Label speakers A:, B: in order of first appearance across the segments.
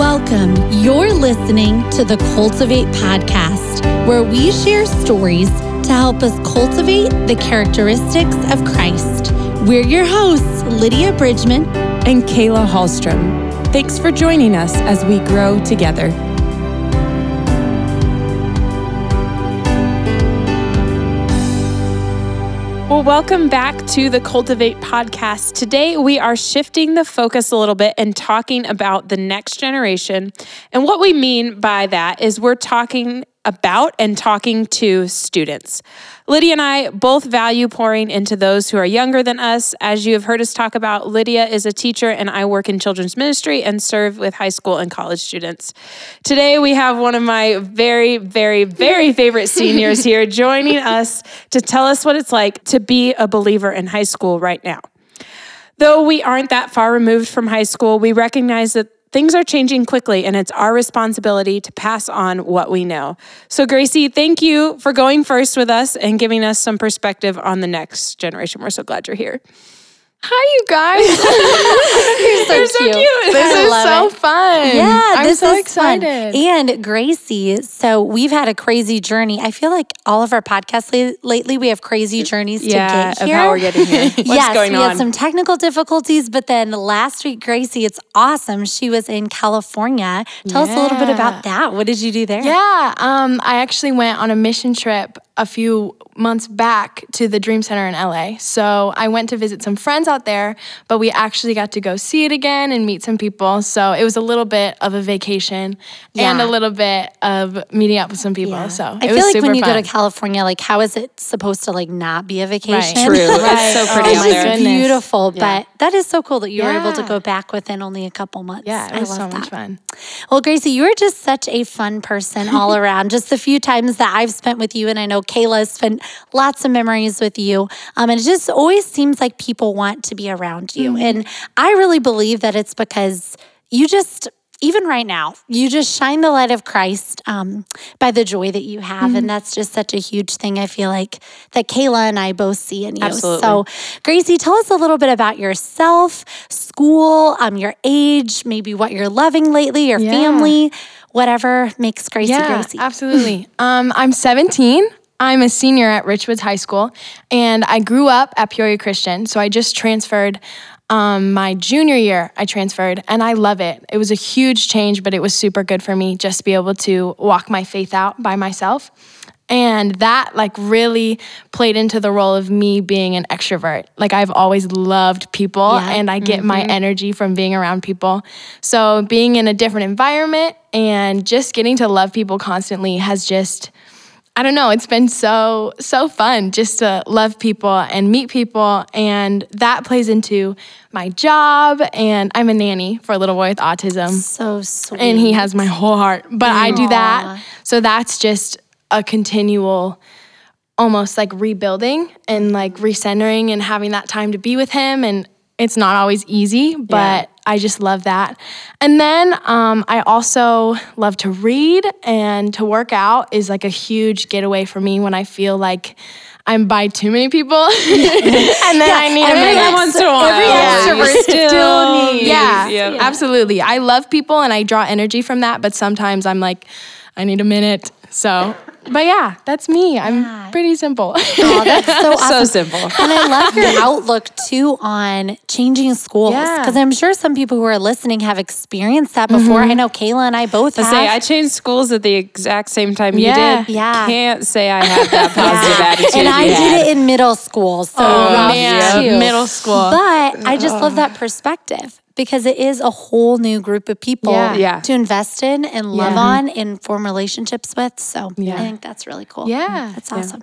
A: Welcome. You're listening to the Cultivate podcast, where we share stories to help us cultivate the characteristics of Christ. We're your hosts, Lydia Bridgman
B: and Kayla Hallstrom. Thanks for joining us as we grow together. Well, welcome back to the Cultivate podcast. Today, we are shifting the focus a little bit and talking about the next generation. And what we mean by that is we're talking about and talking to students. Lydia and I both value pouring into those who are younger than us. As you have heard us talk about, Lydia is a teacher and I work in children's ministry and serve with high school and college students. Today we have one of my very, very, very favorite seniors here joining us to tell us what it's like to be a believer in high school right now. Though we aren't that far removed from high school, we recognize that Things are changing quickly, and it's our responsibility to pass on what we know. So, Gracie, thank you for going first with us and giving us some perspective on the next generation. We're so glad you're here.
C: Hi, you guys.
A: You're so,
C: You're
A: so
C: cute.
A: cute.
C: This
A: I
C: is so
A: it.
C: fun.
A: Yeah,
C: I'm
A: this
C: so
A: is
C: excited.
A: fun. And Gracie, so we've had a crazy journey. I feel like all of our podcasts la- lately, we have crazy journeys
B: Yeah,
A: to get
B: of
A: here.
B: how we're getting here. What's
A: yes,
B: going
A: we
B: on?
A: had some technical difficulties, but then last week, Gracie, it's awesome. She was in California. Tell us a little bit about that. What did you do there?
C: Yeah, um, I actually went on a mission trip a few months back to the Dream Center in LA. So I went to visit some friends out there, but we actually got to go see it again and meet some people. So it was a little bit of a vacation and a little bit of meeting up with some people. So
A: I feel like when you
C: fun.
A: go to California, like how is it supposed to like not be a vacation?
C: Right.
B: True. It's so pretty
A: oh
B: there.
A: beautiful.
C: Yeah.
A: But that is so cool that you were able to go back within only a couple months.
C: yeah, it
A: I
C: was
A: love
C: so
A: that.
C: much fun.
A: Well, Gracie, you are just such a fun person all around. just the few times that I've spent with you, and I know Kayla has spent lots of memories with you. Um, and it just always seems like people want to be around you. And I really believe that it's because you just even right now, you just shine the light of Christ um, by the joy that you have. And that's just such a huge thing, I feel like, that Kayla and I both see in you.
B: Absolutely.
A: So, Gracie, tell us a little bit about yourself, school, um, your age, maybe what you're loving lately, your
C: Yeah.
A: family, whatever makes Gracie
C: Yeah,
A: Gracie.
C: absolutely. um, I'm 17. I'm a senior at Richwoods High School, and I grew up at Peoria Christian. So I just transferred. Um, my junior year, I transferred, and I love it. It was a huge change, but it was super good for me just to be able to walk my faith out by myself. And that like really played into the role of me being an extrovert. Like I've always loved people
A: Yeah.
C: and I get my energy from being around people. So being in a different environment and just getting to love people constantly has just I don't know, it's been so so fun just to love people and meet people and that plays into my job and I'm a nanny for a little boy with autism
A: so sweet.
C: and he has my whole heart. But I do that. So that's just a continual almost like rebuilding and like recentering and having that time to be with him and it's not always easy, but I just love that. And then um, I also love to read and to work out is like a huge getaway for me when I feel like I'm by too many people. and then I need a
A: every
C: minute.
B: once in a while.
A: Every
B: Yeah.
A: extrovert still,
B: still
A: needs.
C: Yeah,
B: Yep.
C: absolutely. I love people and I draw energy from that, but sometimes I'm like, I need a minute. So, but yeah, that's me. I'm pretty simple.
A: Oh, that's so awesome.
B: So simple.
A: And I love your outlook too on changing schools.
C: Yeah.
A: Because I'm sure some people who are listening have experienced that before. I mm-hmm. know Kayla and I both have.
B: say I changed schools at the exact same time
C: Yeah.
B: you did.
A: Yeah.
B: Can't say I had that positive attitude.
A: and I did it in middle school. So
C: Oh, man, middle school.
A: But I just love that perspective because it is a whole new group of people
C: Yeah.
B: Yeah.
A: to invest in and love
C: Yeah.
A: on and form relationships with. So
C: Yeah.
A: I think that's really cool.
C: Yeah.
A: That's awesome.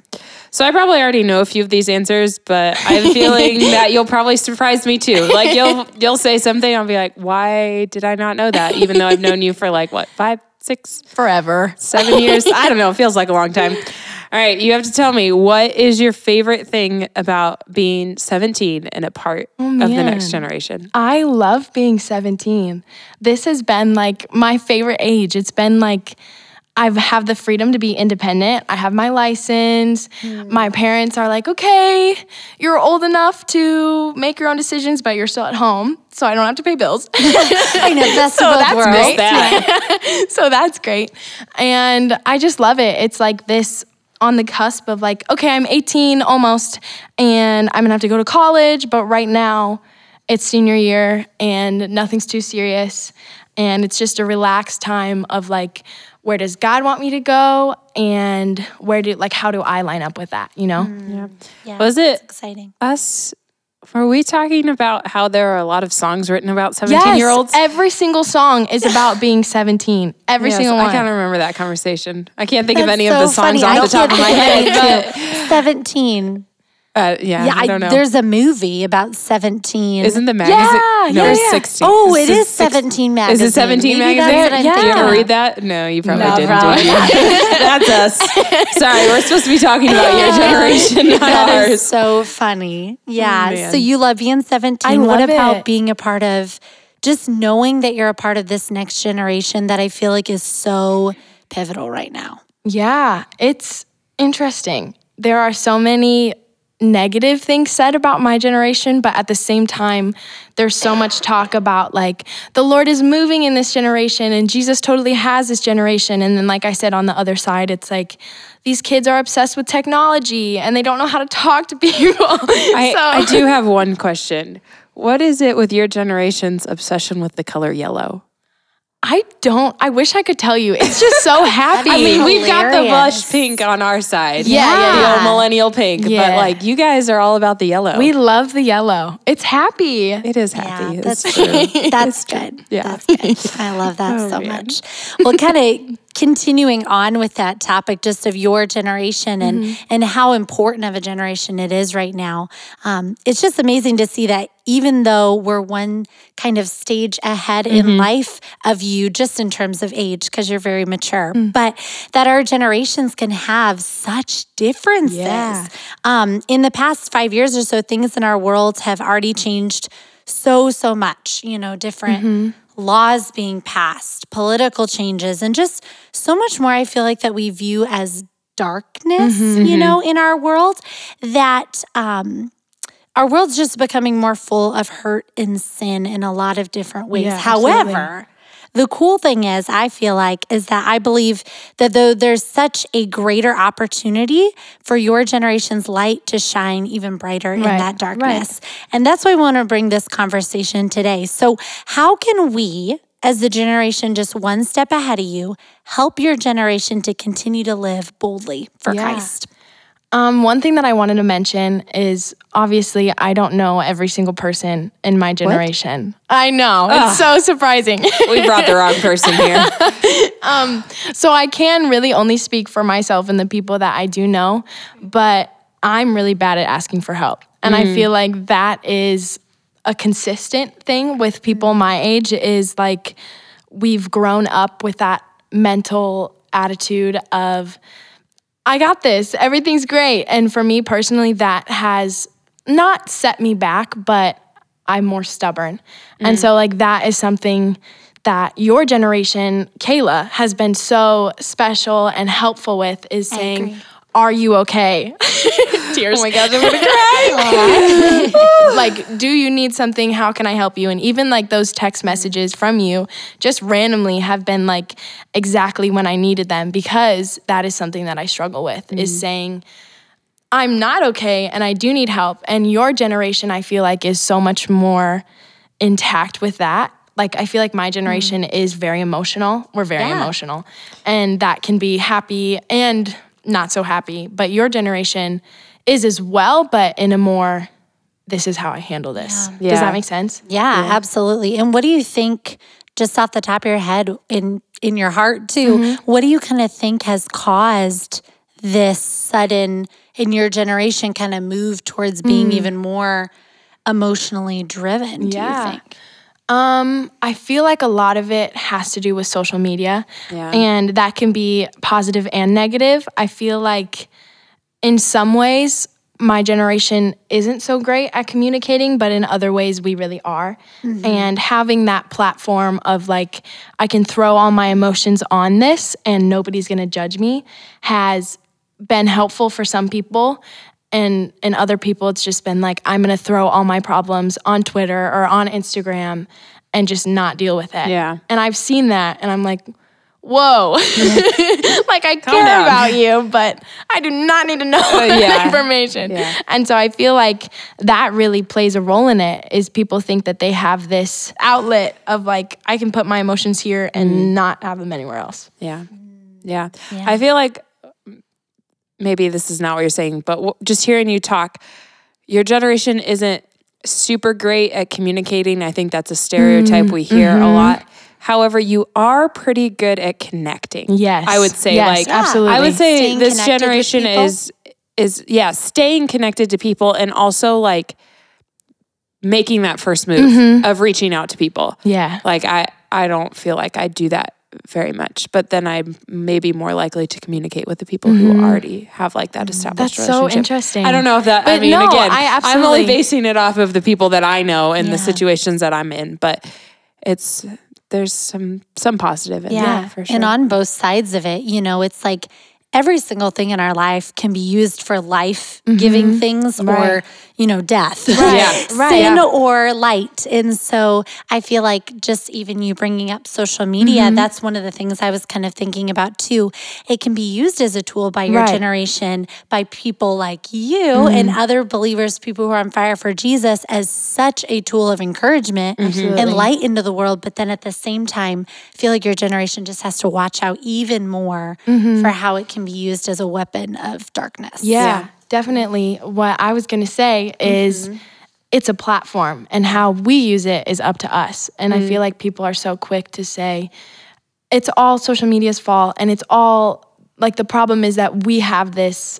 B: So I probably already know a few of these answers, but I am feeling that you'll probably surprise me too. Like you'll you'll say something, I'll be like, why did I not know that? Even though I've known you for like what, five, six,
C: Forever.
B: seven years? I don't know. It feels like a long time. All right, you have to tell me what is your favorite thing about being 17 and a part oh, of the next generation?
C: I love being 17. This has been like my favorite age. It's been like, I have the freedom to be independent. I have my license. Hmm. My parents are like, okay, you're old enough to make your own decisions, but you're still at home, so I don't have to pay bills.
A: I know that's
C: So that's
A: worlds.
C: great.
B: that.
C: so that's great. And I just love it. It's like this on the cusp of like, okay, I'm 18 almost, and I'm gonna have to go to college, but right now it's senior year and nothing's too serious. And it's just a relaxed time of like, where does God want me to go? And where do, like, how do I line up with that, you know? Mm.
A: Yeah,
B: Was
A: it's
B: it
A: exciting?
B: us? Were we talking about how there are a lot of songs written about 17 year olds?
C: every single song is about being 17. Every
B: Yes,
C: single one.
B: I kind of remember that conversation. I can't think of any
A: so
B: of the songs
A: funny. I
B: off the top of my head.
A: any,
B: But,
A: too. Seventeen.
B: Uh, yeah,
A: Yeah,
B: I don't know.
A: there's a movie about seventeen.
B: Isn't the magazine?
C: Yeah,
B: no,
C: yeah, yeah.
B: 16.
A: Oh, it is
B: six-
A: 17 magazine.
B: Is it 17
A: Maybe
B: magazine?
A: That's what I'm
C: Yeah.
B: Did you ever read that? No, you probably
A: No,
B: didn't.
A: probably
B: did? That's us. Sorry, we're supposed to be talking about your generation, not
A: That is
B: ours.
A: so funny. Yeah.
B: man.
A: so you love being 17.
C: I
A: what
C: love
A: about
C: it.
A: being a part of just knowing that you're a part of this next generation that I feel like is so pivotal right now?
C: Yeah, it's interesting. There are so many negative things said about my generation, but at the same time, there's so much talk about like the Lord is moving in this generation and Jesus totally has this generation. And then, like I said, on the other side, it's like these kids are obsessed with technology and they don't know how to talk to people.
B: I,
C: so,
B: I do have one question. What is it with your generation's obsession with the color yellow?
C: I don't, I wish I could tell you. It's just so happy.
B: I mean, we've got the blush pink on our side.
C: Yeah, yeah,
B: The old millennial pink. But like you guys are all about the yellow.
C: we love the yellow. It's happy.
B: it is happy.
A: Yeah,
B: It's
A: that's
B: true.
A: That's good.
B: Yeah.
A: That's good. I love that
B: Oh,
A: so
B: man.
A: much. Well, kind of continuing on with that topic just of your generation and
B: Mm-hmm.
A: and how important of a generation it is right now. Um, it's just amazing to see that even though we're one kind of stage ahead
B: Mm-hmm.
A: in life of you, just in terms of age, because you're very mature,
B: Mm.
A: but that our generations can have such differences.
C: Yeah.
A: Um, in the past five years or so, things in our world have already changed so, so much, you know, different laws being passed, political changes, and just so much more I feel like that we view as darkness, you know, in our world that um our world's just becoming more full of hurt and sin in a lot of different ways.
C: Yeah, absolutely.
A: The cool thing is, I feel like, is that I believe that though there's such a greater opportunity for your generation's light to shine even brighter in that darkness. And that's why I want to bring this conversation today. So, how can we, as the generation just one step ahead of you, help your generation to continue to live boldly for
C: Yeah.
A: Christ?
C: Um, one thing that I wanted to mention is obviously I don't know every single person in my generation. I know. It's so surprising.
B: we brought the wrong person here.
C: um, so I can really only speak for myself and the people that I do know, but I'm really bad at asking for help. And I feel like that is a consistent thing with people my age is like we've grown up with that mental attitude of I got this. Everything's great. And for me personally, that has not set me back, but I'm more stubborn. And mm. so, like, that is something that your generation, Kayla, has been so special and helpful with is saying. Are you okay? Tears.
B: Oh my gosh, I'm gonna cry.
C: like, do you need something? How can I help you? And even like those text messages from you just randomly have been like exactly when I needed them because that is something that I struggle with is mm-hmm. saying, I'm not okay and I do need help. And your generation, I feel like, is so much more intact with that. Like, I feel like my mm-hmm. generation is very emotional. We're very
A: Yeah.
C: emotional. And that can be happy and not so happy. But your generation is as well, but in a more, this is how I handle this. Does
B: Yeah.
C: that make sense?
A: Yeah, absolutely. And what do you think, just off the top of your head, in in your heart too? Mm-hmm. What do you kind of think has caused this sudden in your generation kind of move towards being mm. even more emotionally driven? Do
C: Yeah.
A: you think?
C: Um, I feel like a lot of it has to do with social media.
B: Yeah.
C: And that can be positive and negative. I feel like in some ways, my generation isn't so great at communicating, but in other ways we really are. And having that platform of like, I can throw all my emotions on this and nobody's gonna judge me has been helpful for some people. And and other people, it's just been like, I'm gonna throw all my problems on Twitter or on Instagram and just not deal with it.
B: Yeah.
C: And I've seen that and I'm like, whoa. like I care
B: down.
C: about you, but I do not need to know
B: yeah.
C: that information.
B: Yeah.
C: And so I feel like that really plays a role in it is people think that they have this outlet of like I can put my emotions here and
B: Mm.
C: not have them anywhere else.
B: Yeah. Yeah.
A: Yeah.
B: I feel like maybe this is not what you're saying, but w- just hearing you talk, your generation isn't super great at communicating. I think that's a stereotype we mm-hmm. hear a mm-hmm. lot. However, you are pretty good at connecting.
C: Yes.
B: I would say
C: Yes,
B: like
C: absolutely.
B: I would say
A: Staying
B: this generation is is yeah, staying connected to people and also like making that first move mm-hmm. of reaching out to people.
C: Yeah.
B: Like I I don't feel like I do that very much, but then I'm maybe more likely to communicate with the people who already have like that established
C: Mm-hmm. That's so interesting.
B: I don't know if that I
C: But
B: mean
C: no,
B: again,
C: I
B: I'm only basing it off of the people that I know and
A: Yeah.
B: the situations that I'm in, but it's there's some some positive in
A: Yeah,
B: that for sure.
A: And on both sides of it, you know, it's like every single thing in our life can be used for life giving things or,
C: Right.
A: You know, death.
B: Yeah.
C: right.
A: Sin
B: Yeah.
A: or light. And so I feel like just even you bringing up social media,
C: Mm-hmm.
A: that's one of the things I was kind of thinking about too. It can be used as a tool by your
C: Right.
A: generation, by people like you and
C: Mm-hmm.
A: other believers, people who are on fire for Jesus, as such a tool of encouragement and light into the world. But then at the same time, feel like your generation just has to watch out even more for how it can be used as a weapon of darkness.
C: Yeah, definitely. What I was going to say is mm-hmm. it's a platform and how we use it is up to us. And I feel mm. like people are so quick to say it's all social media's fault and it's all like the problem is that we have this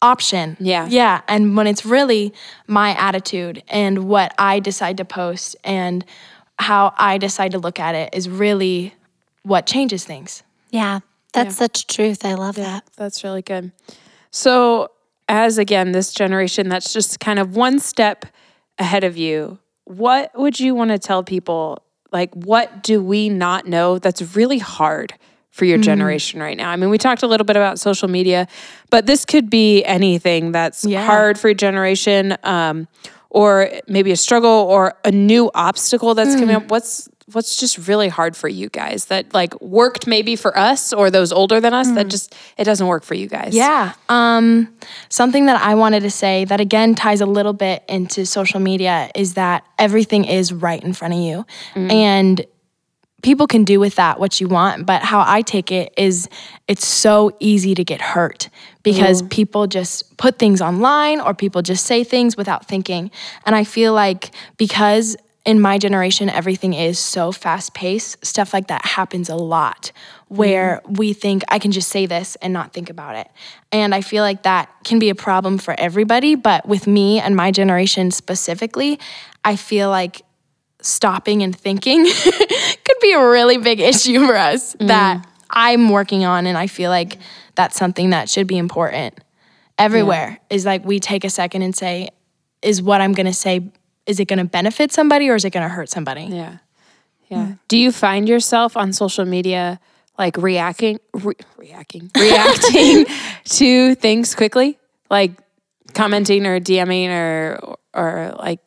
C: option.
B: Yeah.
C: Yeah, and when it's really my attitude and what I decide to post and how I decide to look at it is really what changes things.
A: Yeah. That's such truth. I love that.
B: That's really good. So, as again, this generation that's just kind of one step ahead of you, what would you want to tell people? Like, what do we not know that's really hard for your generation right now? I mean, we talked a little bit about social media, but this could be anything that's
C: Yeah.
B: hard for your generation, um, or maybe a struggle or a new obstacle that's coming
C: Mm.
B: up. What's what's just really hard for you guys that like worked maybe for us or those older than us that just it doesn't work for you guys?
C: Mm. Yeah. Um, something that I wanted to say that again ties a little bit into social media is that everything is right in front of you. And people can do with that what you want, but how I take it is it's so easy to get hurt because people just put things online or people just say things without thinking. And I feel like because in my generation everything is so fast paced, stuff like that happens a lot where mm-hmm. we think I can just say this and not think about it. And I feel like that can be a problem for everybody, but with me and my generation specifically, I feel like stopping and thinking could be a really big issue for us mm. that I'm working on. And I feel like that's something that should be important everywhere is like we take a second and say, is what I'm going to say, is it going to benefit somebody or is it going to hurt somebody?
B: Yeah. Yeah. Do you find yourself on social media like reacting re- reacting reacting to things quickly? Like commenting or DMing or or like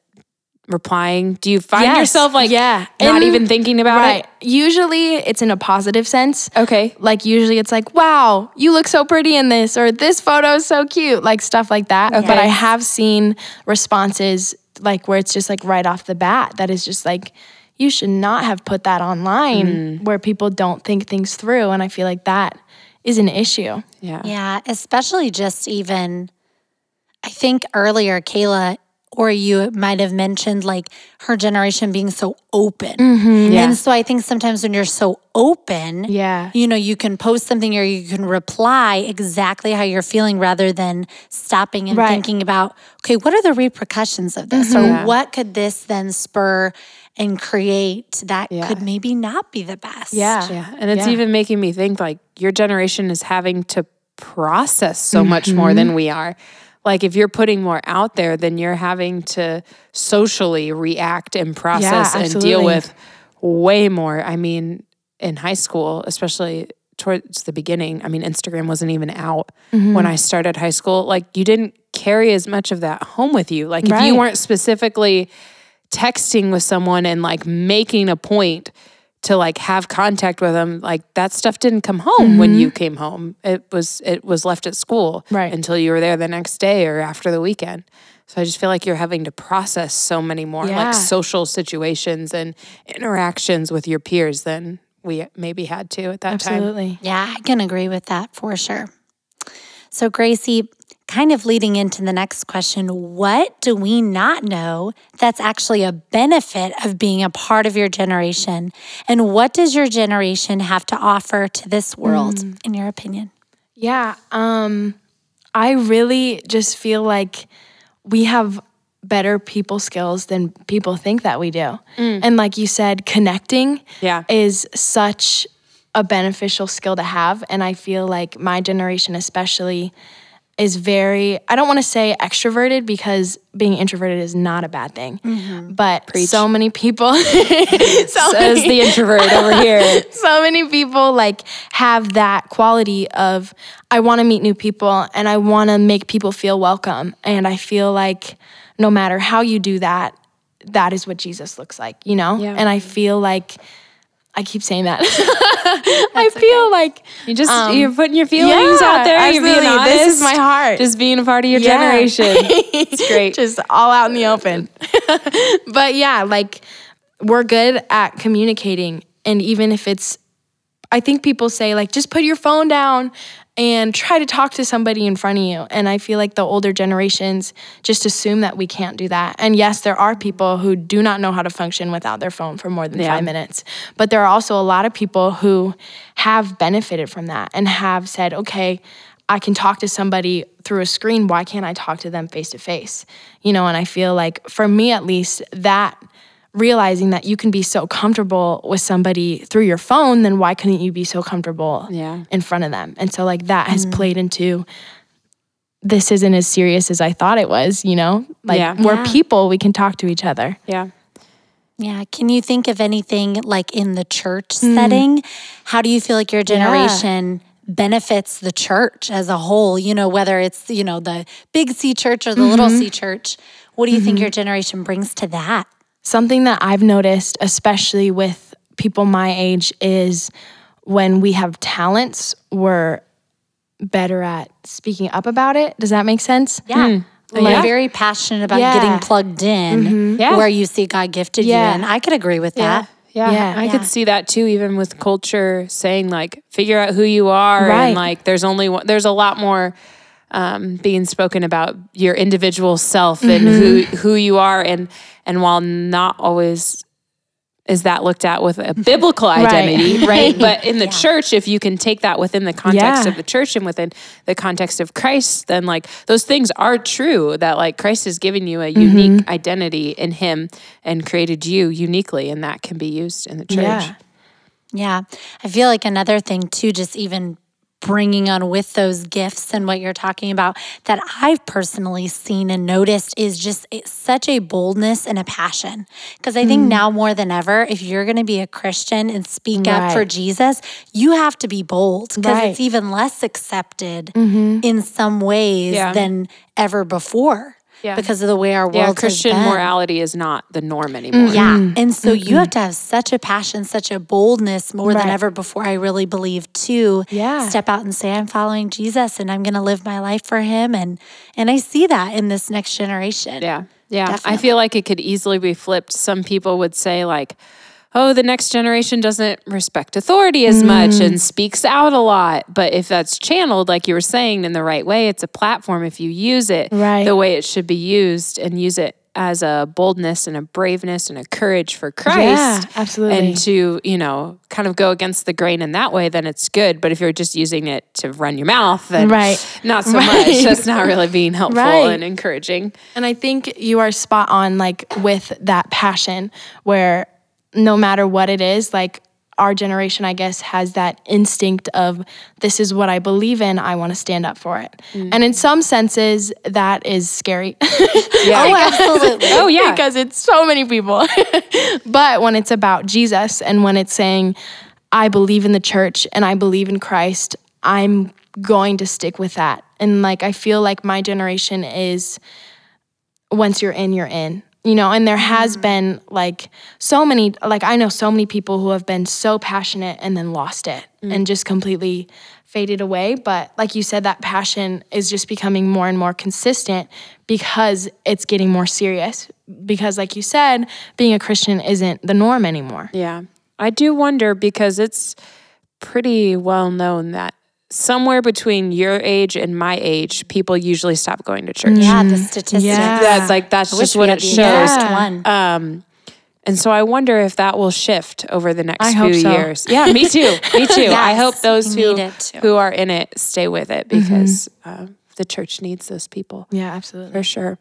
B: replying? Do you find
C: Yes.
B: yourself like
C: Yeah.
B: not
C: In-
B: even thinking about
C: Right. Usually it's in a positive sense.
B: Okay.
C: Like usually it's like, wow, you look so pretty in this, or this photo is so cute, like stuff like that. Okay. But I have seen responses like where it's just like right off the bat that is just like, you should not have put that online mm. where people don't think things through. And I feel like that is an issue.
B: Yeah.
A: Yeah, especially just even, I think earlier, Kayla or you might have mentioned like her generation being so open. Mm-hmm.
B: Yeah.
A: And so I think sometimes when you're so open,
C: Yeah.
A: you know, you can post something or you can reply exactly how you're feeling rather than stopping and
C: Right.
A: thinking about, okay, what are the repercussions of this? Or mm-hmm. what could this then spur and create that
B: Yeah.
A: could maybe not be the best?
C: Yeah.
B: Yeah. And it's
C: Yeah.
B: even making me think like your generation is having to process so mm-hmm. much more than we are. Like if you're putting more out there, then you're having to socially react and process and deal with way more. I mean, in high school, especially towards the beginning, I mean, Instagram wasn't even out
C: Mm-hmm.
B: when I started high school. Like, you didn't carry as much of that home with you. Like, if you weren't specifically texting with someone and like making a point to like have contact with them like that stuff didn't come home when you came home it was it was left at school
C: Mm-hmm. Right.
B: until you were there the next day or after the weekend so i just feel like you're having to process so many more
C: Yeah.
B: like social situations and interactions with your peers than we maybe had to at that time
C: Absolutely.
A: Yeah, I can agree with that for sure. So, Gracie, kind of leading into the next question, what do we not know that's actually a benefit of being a part of your generation? And what does your generation have to offer to this world, in your opinion?
C: Yeah. Um, I really just feel like we have better people skills than people think that we do. And like you said, connecting
B: Yeah.
C: is such a beneficial skill to have. And I feel like my generation, especially, is very, I don't want to say extroverted because being introverted is not a bad thing. Mm-hmm. But so many people, so
B: says
C: many-
B: the introvert over here
C: so many people like have that quality of I want to meet new people and I want to make people feel welcome and I feel like no matter how you do that that is what Jesus looks like, you know?
B: Yeah.
C: And I feel like I keep saying that. I feel like
B: you just you're putting your feelings
C: Um, yeah,
B: out there you're being honest
C: This is my heart.
B: just being a part of your
C: Yeah.
B: generation it's great
C: just all out in the open. but yeah, like we're good at communicating. And even if it's, I think people say, like, just put your phone down and try to talk to somebody in front of you. And I feel like the older generations just assume that we can't do that. And yes, there are people who do not know how to function without their phone for more than
B: Yeah.
C: five minutes. But there are also a lot of people who have benefited from that and have said, okay, I can talk to somebody through a screen. Why can't I talk to them face to face? You know, and I feel like for me at least, that realizing that you can be so comfortable with somebody through your phone, then why couldn't you be so comfortable
B: Yeah.
C: in front of them? And so, like, that has mm-hmm. played into this isn't as serious as I thought it was, you know? Like,
B: Yeah.
C: we're
A: Yeah.
C: people, we can talk to each other.
B: yeah
A: Yeah. Can you think of anything like in the church hmm. setting? How do you feel like your generation benefits the church as a whole? You know, whether it's, you know, the big C church or the little mm-hmm. C church. What do you think mm-hmm. your generation brings to that?
C: Something that I've noticed, especially with people my age, is when we have talents, we're better at speaking up about it. Does that make sense?
A: Yeah. Hmm. Like
B: Yeah.
A: very passionate about
C: Yeah.
A: getting plugged in mm-hmm.
B: Yeah.
A: where you see God gifted
C: Yeah.
A: you in. I could agree with
B: Yeah.
A: that.
B: Yeah.
C: Yeah.
B: I
A: Yeah.
B: could see that too, even with culture saying like, figure out who you are.
C: Right.
B: And like, there's only one, there's a lot more um, being spoken about your individual self and who, who you are. And, and while not always is that looked at with a biblical identity, right? But in the church, if you can take that within the context
C: Yeah.
B: of the church and within the context of Christ, then like those things are true that like Christ has given you a unique identity in him and created you uniquely and that can be used in the church.
C: Yeah.
A: Yeah. I feel like another thing too, just even bringing on with those gifts and what you're talking about that I've personally seen and noticed is just such a boldness and a passion. Because I
C: Mm.
A: think now more than ever, if you're going to be a Christian and speak up for Jesus, you have to be bold because
C: Right. Mm-hmm.
A: it's even less accepted in some ways
B: Yeah.
A: than ever before.
B: Yeah.
A: Because of the way our world
B: Yeah,
A: has
B: Christian
A: been.
B: morality is not the norm anymore. Mm-hmm.
A: Yeah. Mm-hmm. And so you mm-hmm. have to have such a passion, such a boldness more than ever before, I really believe, to
C: Yeah.
A: step out and say, I'm following Jesus and I'm gonna live my life for him. And and I see that in this next generation.
B: Yeah. Yeah. I feel like it could easily be flipped. Some people would say, like, oh, the next generation doesn't respect authority as much
C: Mm.
B: and speaks out a lot. But if that's channeled, like you were saying, in the right way, it's a platform. If you use it
C: Right.
B: the way it should be used and use it as a boldness and a braveness and a courage for Christ.
C: Yeah, absolutely.
B: And to, you know, kind of go against the grain in that way, then it's good. But if you're just using it to run your mouth, then
C: Right.
B: not so
C: Right.
B: much. That's not really being helpful
C: Right.
B: and encouraging.
C: And I think you are spot on, like with that passion, where no matter what it is, like our generation, I guess, has that instinct of this is what I believe in. I want to stand up for it. Mm. And in some senses, that is scary.
B: Yeah.
A: Oh, absolutely.
B: Oh, yeah.
C: because it's so many people. but when it's about Jesus and when it's saying, I believe in the church and I believe in Christ, I'm going to stick with that. And like, I feel like my generation is once you're in, you're in. You know, and there has mm. been like so many, like I know so many people who have been so passionate and then lost it mm. and just completely faded away. But like you said, that passion is just becoming more and more consistent because it's getting more serious. Because, like you said, being a Christian isn't the norm anymore.
B: Yeah. I do wonder because it's pretty well known that somewhere between your age and my age, people usually stop going to church.
A: Yeah, the statistics.
C: Yeah.
B: That's like that's
A: I
B: just
A: we
B: what it shows.
A: youngest one.
B: Um, and so I wonder if that will shift over the next
C: I
B: few
C: hope so.
B: years. Yeah, me too. Me too. I hope those who
A: need it too.
B: who are in it stay with it because uh, the church needs those people
C: Yeah, absolutely.
B: for sure.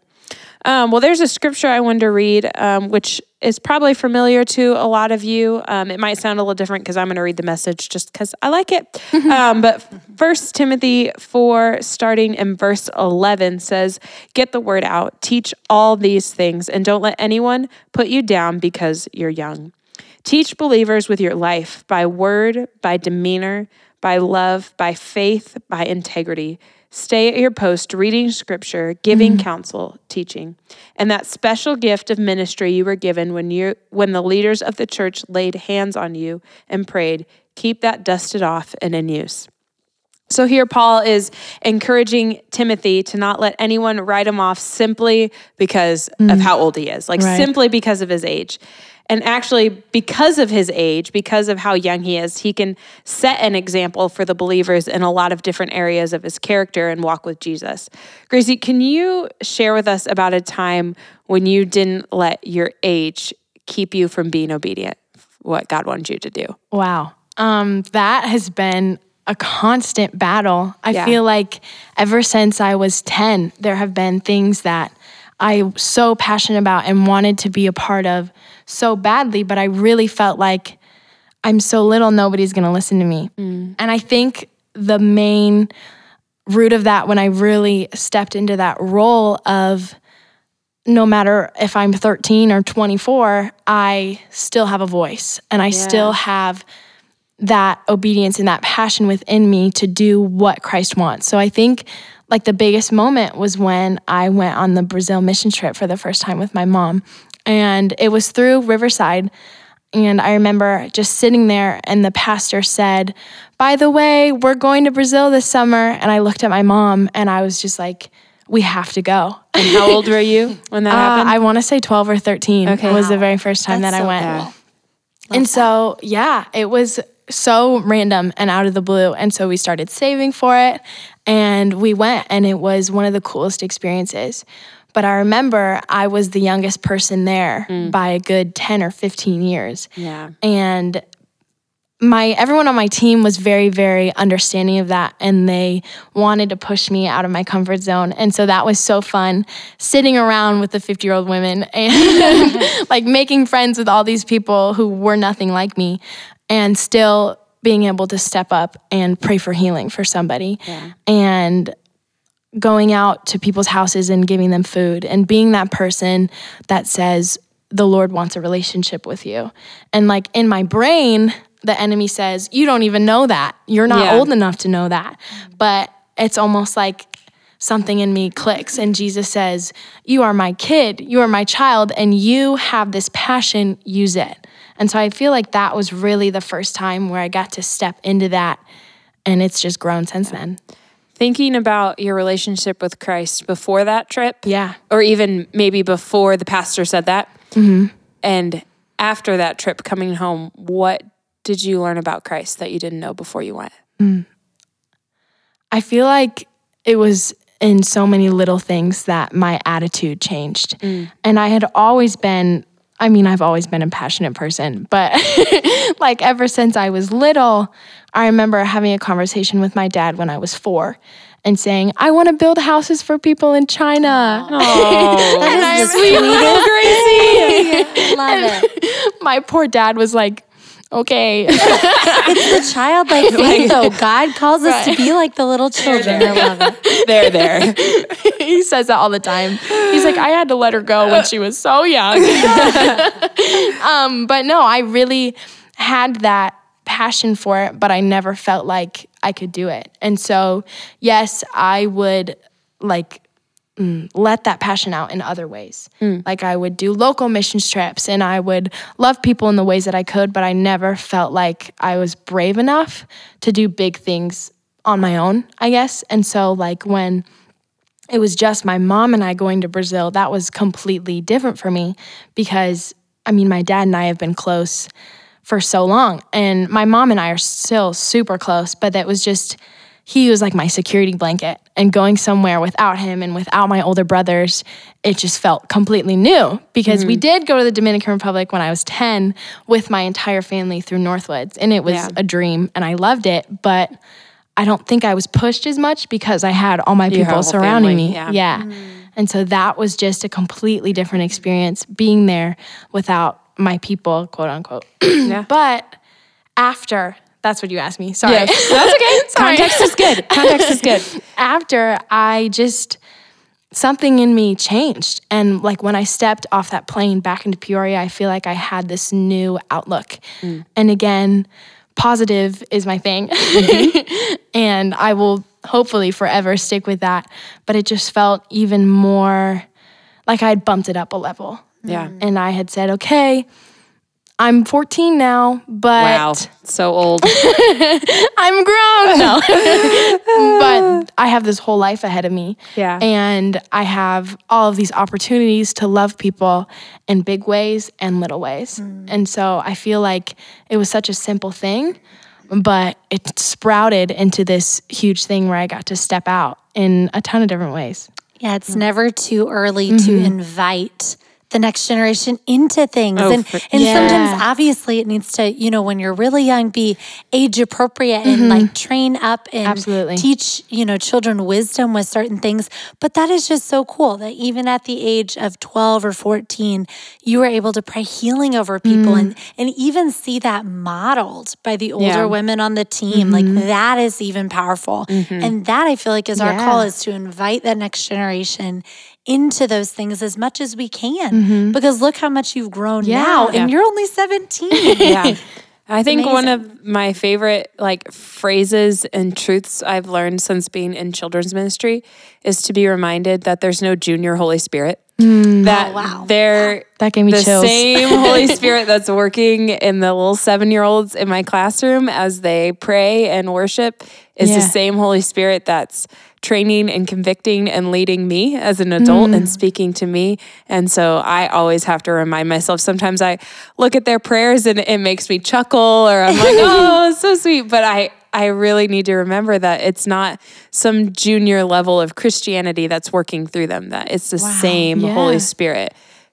B: Um, well, there's a scripture I wanted to read, um, which is probably familiar to a lot of you. Um, it might sound a little different because I'm going to read the message just because I like it. um, but First Timothy 4, starting in verse 11, says, Get the word out, teach all these things, and don't let anyone put you down because you're young. Teach believers with your life by word, by demeanor, by love, by faith, by integrity. Stay at your post, reading scripture, giving mm-hmm. counsel, teaching. And that special gift of ministry you were given when you when the leaders of the church laid hands on you and prayed, keep that dusted off and in use. So here Paul is encouraging Timothy to not let anyone write him off simply because of mm. how old he is, like
C: Right.
B: simply because of his age. And actually, because of his age, because of how young he is, he can set an example for the believers in a lot of different areas of his character and walk with Jesus. Gracie, can you share with us about a time when you didn't let your age keep you from being obedient, what God wanted you to do?
C: Wow. Um, that has been a constant battle. I
B: Yeah.
C: feel like ever since I was 10, there have been things that I was so passionate about and wanted to be a part of so badly, but I really felt like I'm so little, nobody's gonna listen to me. Mm. And I think the main root of that when I really stepped into that role of no matter if I'm 13 or 24, I still have a voice and I still have that obedience and that passion within me to do what Christ wants. So I think like the biggest moment was when I went on the Brazil mission trip for the first time with my mom. And it was through Riverside. And I remember just sitting there, and the pastor said, By the way, we're going to Brazil this summer. And I looked at my mom and I was just like, We have to go.
B: And how old were you when that
C: Uh,
B: happened?
C: I want to say 12 or 13
B: Okay.
C: It was the very first time
A: That's
C: that I
A: so
C: went.
A: cool.
C: And so, yeah, it was so random and out of the blue. And so we started saving for it and we went, and it was one of the coolest experiences. But I remember I was the youngest person there mm. by a good 10 or 15 years.
B: yeah.
C: And my everyone on my team was very very understanding of that and they wanted to push me out of my comfort zone and so that was so fun sitting around with the 50 year old women and like making friends with all these people who were nothing like me and still being able to step up and pray for healing for somebody and going out to people's houses and giving them food and being that person that says the Lord wants a relationship with you. And like in my brain, the enemy says, You don't even know that. You're not
B: Yeah.
C: old enough to know that. But it's almost like something in me clicks and Jesus says, You are my kid, you are my child, and you have this passion, use it. And so I feel like that was really the first time where I got to step into that. And it's just grown since then.
B: Thinking about your relationship with Christ before that trip,
C: Yeah.
B: or even maybe before the pastor said that, mm-hmm. and after that trip coming home, what did you learn about Christ that you didn't know before you went? Hmm.
C: I feel like it was in so many little things that my attitude changed. Mm. And I had always been, I mean, I've always been a passionate person, but like ever since I was little, I remember having a conversation with my dad when I was four and saying, I want to build houses for people in China.
B: Oh,
C: And I
A: This is the
C: remember-
A: sweetest. Love it.
C: my poor dad was like, okay.
A: It's the childlike faith, though. God calls us to be like the little children. I love it.
B: There, there.
C: he says that all the time. He's like, I had to let her go when she was so young. um, but no, I really had that passion for it, but I never felt like I could do it. And so, yes, I would like mm, let that passion out in other ways. Like I would do local missions trips and I would love people in the ways that I could, but I never felt like I was brave enough to do big things on my own, I guess. And so, like, when it was just my mom and I going to Brazil, that was completely different for me because I mean, my dad and I have been close for so long, and my mom and I are still super close, but that was just, he was like my security blanket. And going somewhere without him and without my older brothers, it just felt completely new because we did go to the Dominican Republic when I was 10 with my entire family through Northwoods, and it was
B: Yeah.
C: a dream, and I loved it, but I don't think I was pushed as much because I had all my
B: Your
C: people surrounding
B: family,
C: me.
B: yeah.
C: Yeah. And so that was just a completely different experience being there without my people, quote unquote.
B: Yeah.
C: But after, that's what you asked me. Sorry.
B: Yes, that's okay.
C: Sorry.
B: Context is good. Context is good.
C: after I just something in me changed and like when I stepped off that plane back into Peoria I feel like I had this new outlook. Mm. And again, positive is my thing. Mm-hmm. and I will hopefully forever stick with that, but it just felt even more like I had bumped it up a level.
B: Yeah.
C: And I had said, "Okay, I'm 14 now, but
B: Wow. So old.
C: I'm grown. No. but I have this whole life ahead of me.
B: Yeah.
C: And I have all of these opportunities to love people in big ways and little ways. Mm. And so I feel like it was such a simple thing, but it sprouted into this huge thing where I got to step out in a ton of different ways.
A: Yeah, it's never too early to mm-hmm. invite the next generation into things.
B: Oh,
A: and
B: for-
A: and
C: Yeah.
A: sometimes obviously it needs to, you know, when you're really young, be age appropriate and mm-hmm. like train up and
C: Absolutely.
A: teach, you know, children wisdom with certain things. But that is just so cool that even at the age of 12 or 14, you were able to pray healing over people and mm. and even see that modeled by the older
B: Yeah.
A: women on the team. Like mm-hmm. that is even powerful. Mm-hmm. And that I feel like is our call is to invite that next generation into those things as much as we can. Mm-hmm. Because look how much you've grown
C: Yeah.
A: now. And
B: Yeah.
A: you're only 17.
B: yeah. I think one of my favorite like phrases and truths I've learned since being in children's ministry is to be reminded that there's no junior Holy Spirit. Mm. That
A: Oh, wow.
B: they're
C: That gave me
B: the
C: chills.
B: same Holy Spirit that's working in the little seven year olds in my classroom as they pray and worship is the same Holy Spirit that's training and convicting and leading me as an adult
C: Mm.
B: and speaking to me. And so I always have to remind myself. Sometimes I look at their prayers and it makes me chuckle or I'm like, oh, so sweet. But I, I really need to remember that it's not some junior level of Christianity that's working through them, that it's the same
C: Yeah.
B: Holy Spirit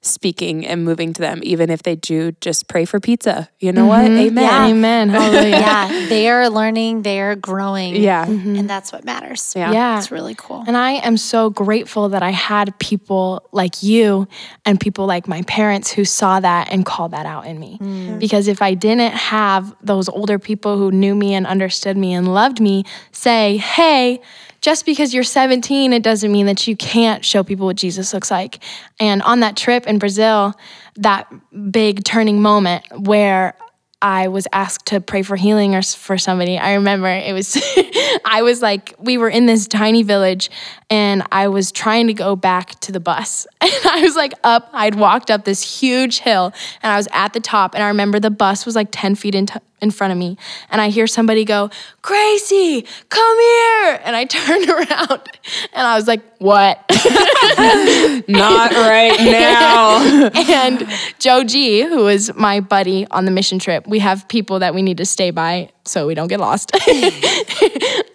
B: speaking and moving to them, even if they do just pray for pizza. You know what? Mm-hmm. Amen.
A: Yeah.
C: Amen. Hallelujah.
A: yeah, they are learning, they are growing.
B: Yeah.
A: And mm-hmm. that's what matters.
B: Yeah.
C: Yeah.
A: It's really cool.
C: And I am so grateful that I had people like you and people like my parents who saw that and called that out in me. Mm. Because if I didn't have those older people who knew me and understood me and loved me say, hey, just because you're 17, it doesn't mean that you can't show people what Jesus looks like. And on that trip in Brazil, that big turning moment where I was asked to pray for healing or for somebody. I remember it was, I was like, we were in this tiny village and I was trying to go back to the bus. And I was like up, I'd walked up this huge hill and I was at the top. And I remember the bus was like 10 feet in, t- in front of me. And I hear somebody go, Gracie, come here. And I turned around and I was like, what?
B: Not right now.
C: and Joe G, who is my buddy on the mission trip, we have people that we need to stay by so we don't get lost.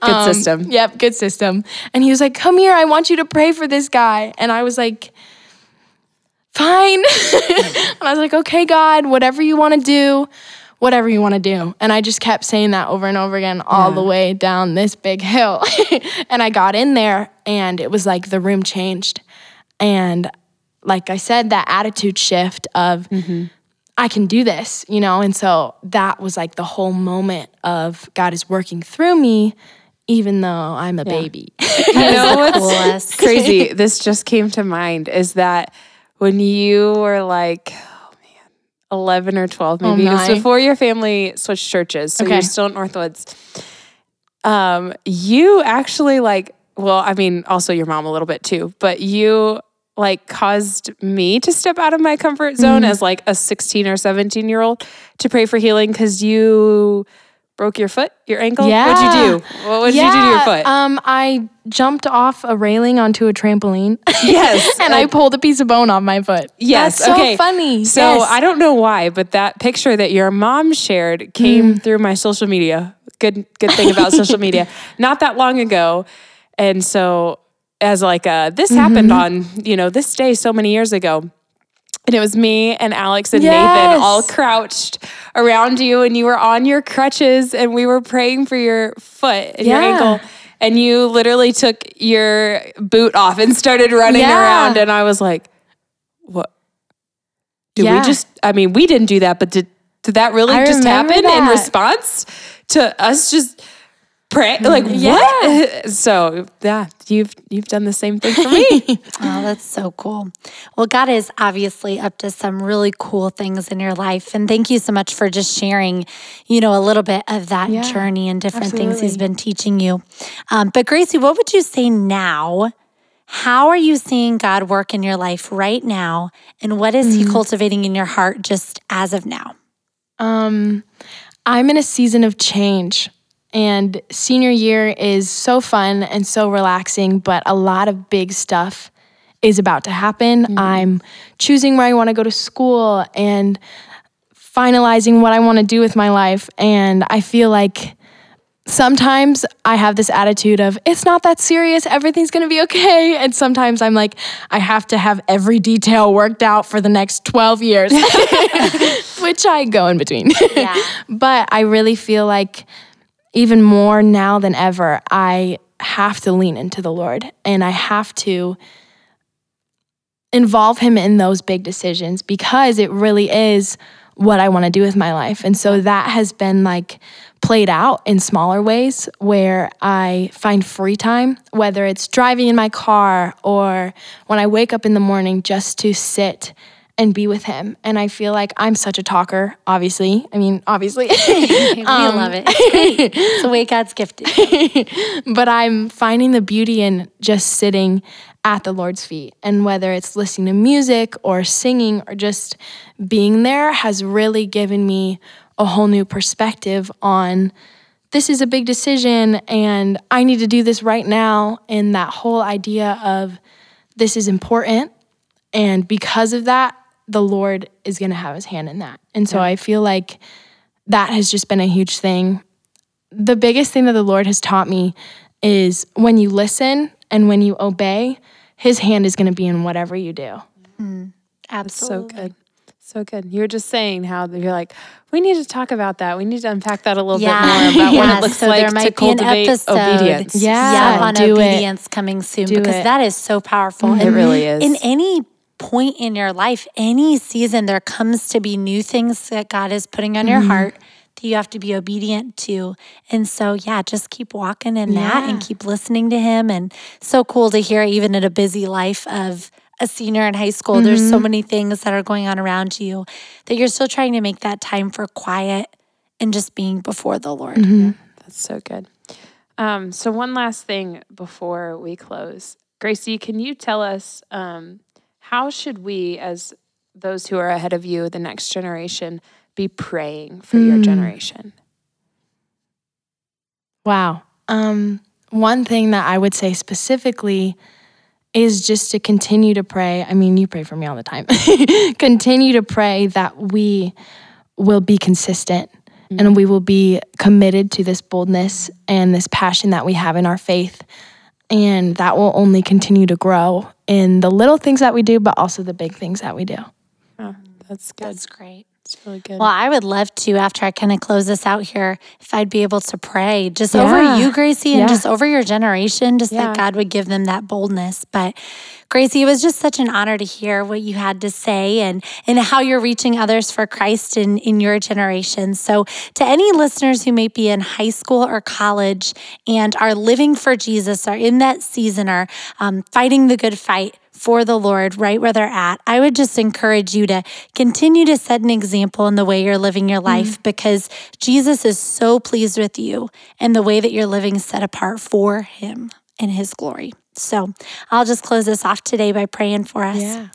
B: Good system.
C: Yep, good system. And he was like, Come here, I want you to pray for this guy. And I was like, Fine. and I was like, Okay, God, whatever you want to do, whatever you want to do. And I just kept saying that over and over again, all the way down this big hill. and I got in there, and it was like the room changed. And like I said, that attitude shift of,
B: Mm-hmm.
C: I can do this, you know? And so that was like the whole moment of God is working through me, even though I'm a baby.
B: You know what's
A: Coolest.
B: crazy? This just came to mind is that when you were like, oh man, 11 or 12, maybe it was before your family switched churches. So
C: Okay.
B: you're still at Northwoods. Um, you actually like, well, I mean, also your mom a little bit too, but you like caused me to step out of my comfort zone as like a 16 or 17 year old to pray for healing because you broke your foot, your ankle. Yeah. What'd you do? What would you do to your foot?
C: Um, I jumped off a railing onto a trampoline.
B: yes.
C: and I pulled a piece of bone off my foot.
B: Yes.
C: That's so
B: okay.
C: funny.
B: So
C: Yes.
B: I don't know why, but that picture that your mom shared came
C: Mm.
B: through my social media. Good good thing about social media. Not that long ago. And so as like uh this happened
C: Mm-hmm.
B: on, you know, this day so many years ago. And it was me and Alex and
C: Yes.
B: Nathan all crouched around you and you were on your crutches and we were praying for your foot and your ankle. And you literally took your boot off and started running
C: Yeah.
B: around. And I was like, what? Did
C: Yeah.
B: we just, I mean, we didn't do that, but did, did that really
C: I
B: just happen in response to us just pray? Like, what? So, yeah, you've, you've done the same thing for me.
A: Oh, that's so cool. Well, God is obviously up to some really cool things in your life. And thank you so much for just sharing, you know, a little bit of that
C: Yeah,
A: journey and different things he's been teaching you. Um, but, Gracie, what would you say now? How are you seeing God work in your life right now? And what is He cultivating in your heart just as of now?
C: Um, I'm in a season of change, and senior year is so fun and so relaxing, but a lot of big stuff is about to happen. Mm-hmm. I'm choosing where I want to go to school and finalizing what I want to do with my life. And I feel like sometimes I have this attitude of it's not that serious, everything's gonna be okay. And sometimes I'm like, I have to have every detail worked out for the next 12 years, which I go in between.
A: Yeah.
C: but I really feel like even more now than ever, I have to lean into the Lord and I have to involve Him in those big decisions because it really is what I want to do with my life. And so that has been like played out in smaller ways where I find free time, whether it's driving in my car or when I wake up in the morning just to sit and be with him. And I feel like I'm such a talker, obviously. I mean, obviously.
A: we love um, it. It's. It's the way God's gifted.
C: but I'm finding the beauty in just sitting at the Lord's feet. And whether it's listening to music or singing or just being there has really given me a whole new perspective on this is a big decision and I need to do this right now. And that whole idea of this is important. And because of that, the Lord is going to have his hand in that. And so I feel like that has just been a huge thing the biggest thing that the Lord has taught me is when you listen and when you obey, his hand is going to be in whatever you do.
B: Mm-hmm.
A: Absolutely.
B: So good. So good. You were just saying how you're like, we need to talk about that. We need to unpack that a little
A: Yeah.
B: bit more about what it looks
A: so
B: like
A: there
B: to
A: might be an
B: cultivate obedience.
C: Yeah.
A: yeah, on
C: do it.
A: obedience coming soon
C: Do
A: because
C: it.
A: that is so powerful. Mm-hmm.
B: It really is.
A: In any point in your life, any season, there comes to be new things that God is putting on your
C: Mm-hmm.
A: heart that you have to be obedient to. And so, yeah, just keep walking in that and keep listening to Him. And so cool to hear, even in a busy life of a senior in high school, there's so
C: Mm-hmm.
A: many things that are going on around you that you're still trying to make that time for quiet and just being before the Lord.
C: Mm-hmm.
B: That's so good. Um, so one last thing before we close, Gracie, can you tell us um, how should we, as those who are ahead of you, the next generation, be praying for your generation?
C: Wow. Um, one thing that I would say specifically is just to continue to pray. I mean, you pray for me all the time. continue to pray that we will be consistent and we will be committed to this boldness and this passion that we have in our faith. And that will only continue to grow in the little things that we do, but also the big things that we do.
B: Ah, that's good.
A: That's great.
B: It's really good.
A: Well, I would love to after I kind of close this out here, if I'd be able to pray just
B: Yeah.
A: over you, Gracie, and
B: Yeah.
A: just over your generation, just
B: Yeah.
A: that God would give them that boldness. But Gracie, it was just such an honor to hear what you had to say and, and how you're reaching others for Christ in, in your generation. So, to any listeners who may be in high school or college and are living for Jesus, are in that season, are um, fighting the good fight, for the Lord right where they're at, I would just encourage you to continue to set an example in the way you're living your life because Jesus is so pleased with you and the way that you're living set apart for Him and His glory. So I'll just close this off today by praying for us.
B: yeah.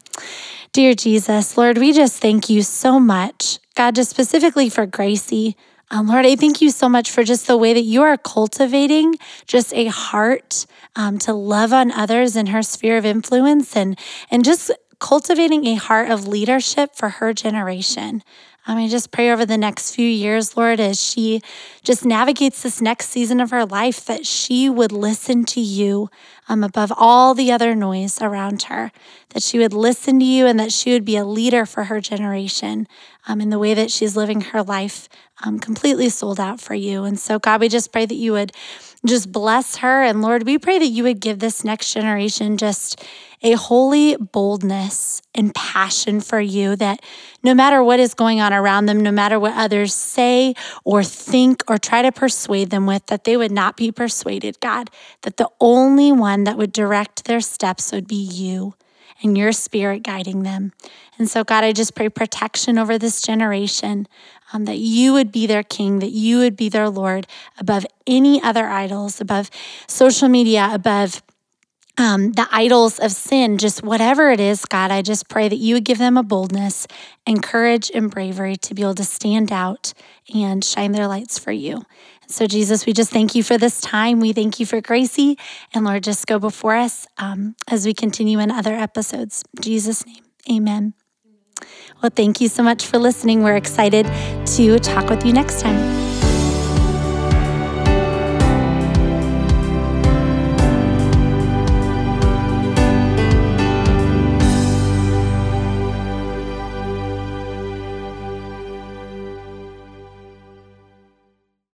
A: Dear Jesus, Lord, we just thank you so much. God, just specifically for Gracie. Um, Lord, I thank you so much for just the way that you are cultivating just a heart um, to love on others in her sphere of influence and, and just cultivating a heart of leadership for her generation. I mean, just pray over the next few years, Lord, as she just navigates this next season of her life, that she would listen to you um, above all the other noise around her, that she would listen to you and that she would be a leader for her generation um, in the way that she's living her life um, completely sold out for you. And so, God, we just pray that you would just bless her. And Lord, we pray that you would give this next generation just a holy boldness and passion for you that no matter what is going on around them, no matter what others say or think or try to persuade them with, that they would not be persuaded, God, that the only one that would direct their steps would be you and your spirit guiding them. And so, God, I just pray protection over this generation, um, that you would be their king, that you would be their Lord above any other idols, above social media, above um, the idols of sin, just whatever it is, God, I just pray that you would give them a boldness and courage and bravery to be able to stand out and shine their lights for you. So, Jesus, we just thank you for this time. We thank you for Gracie. And Lord, just go before us um, as we continue in other episodes. In Jesus' name, amen. Well, thank you so much for listening. We're excited to talk with you next time.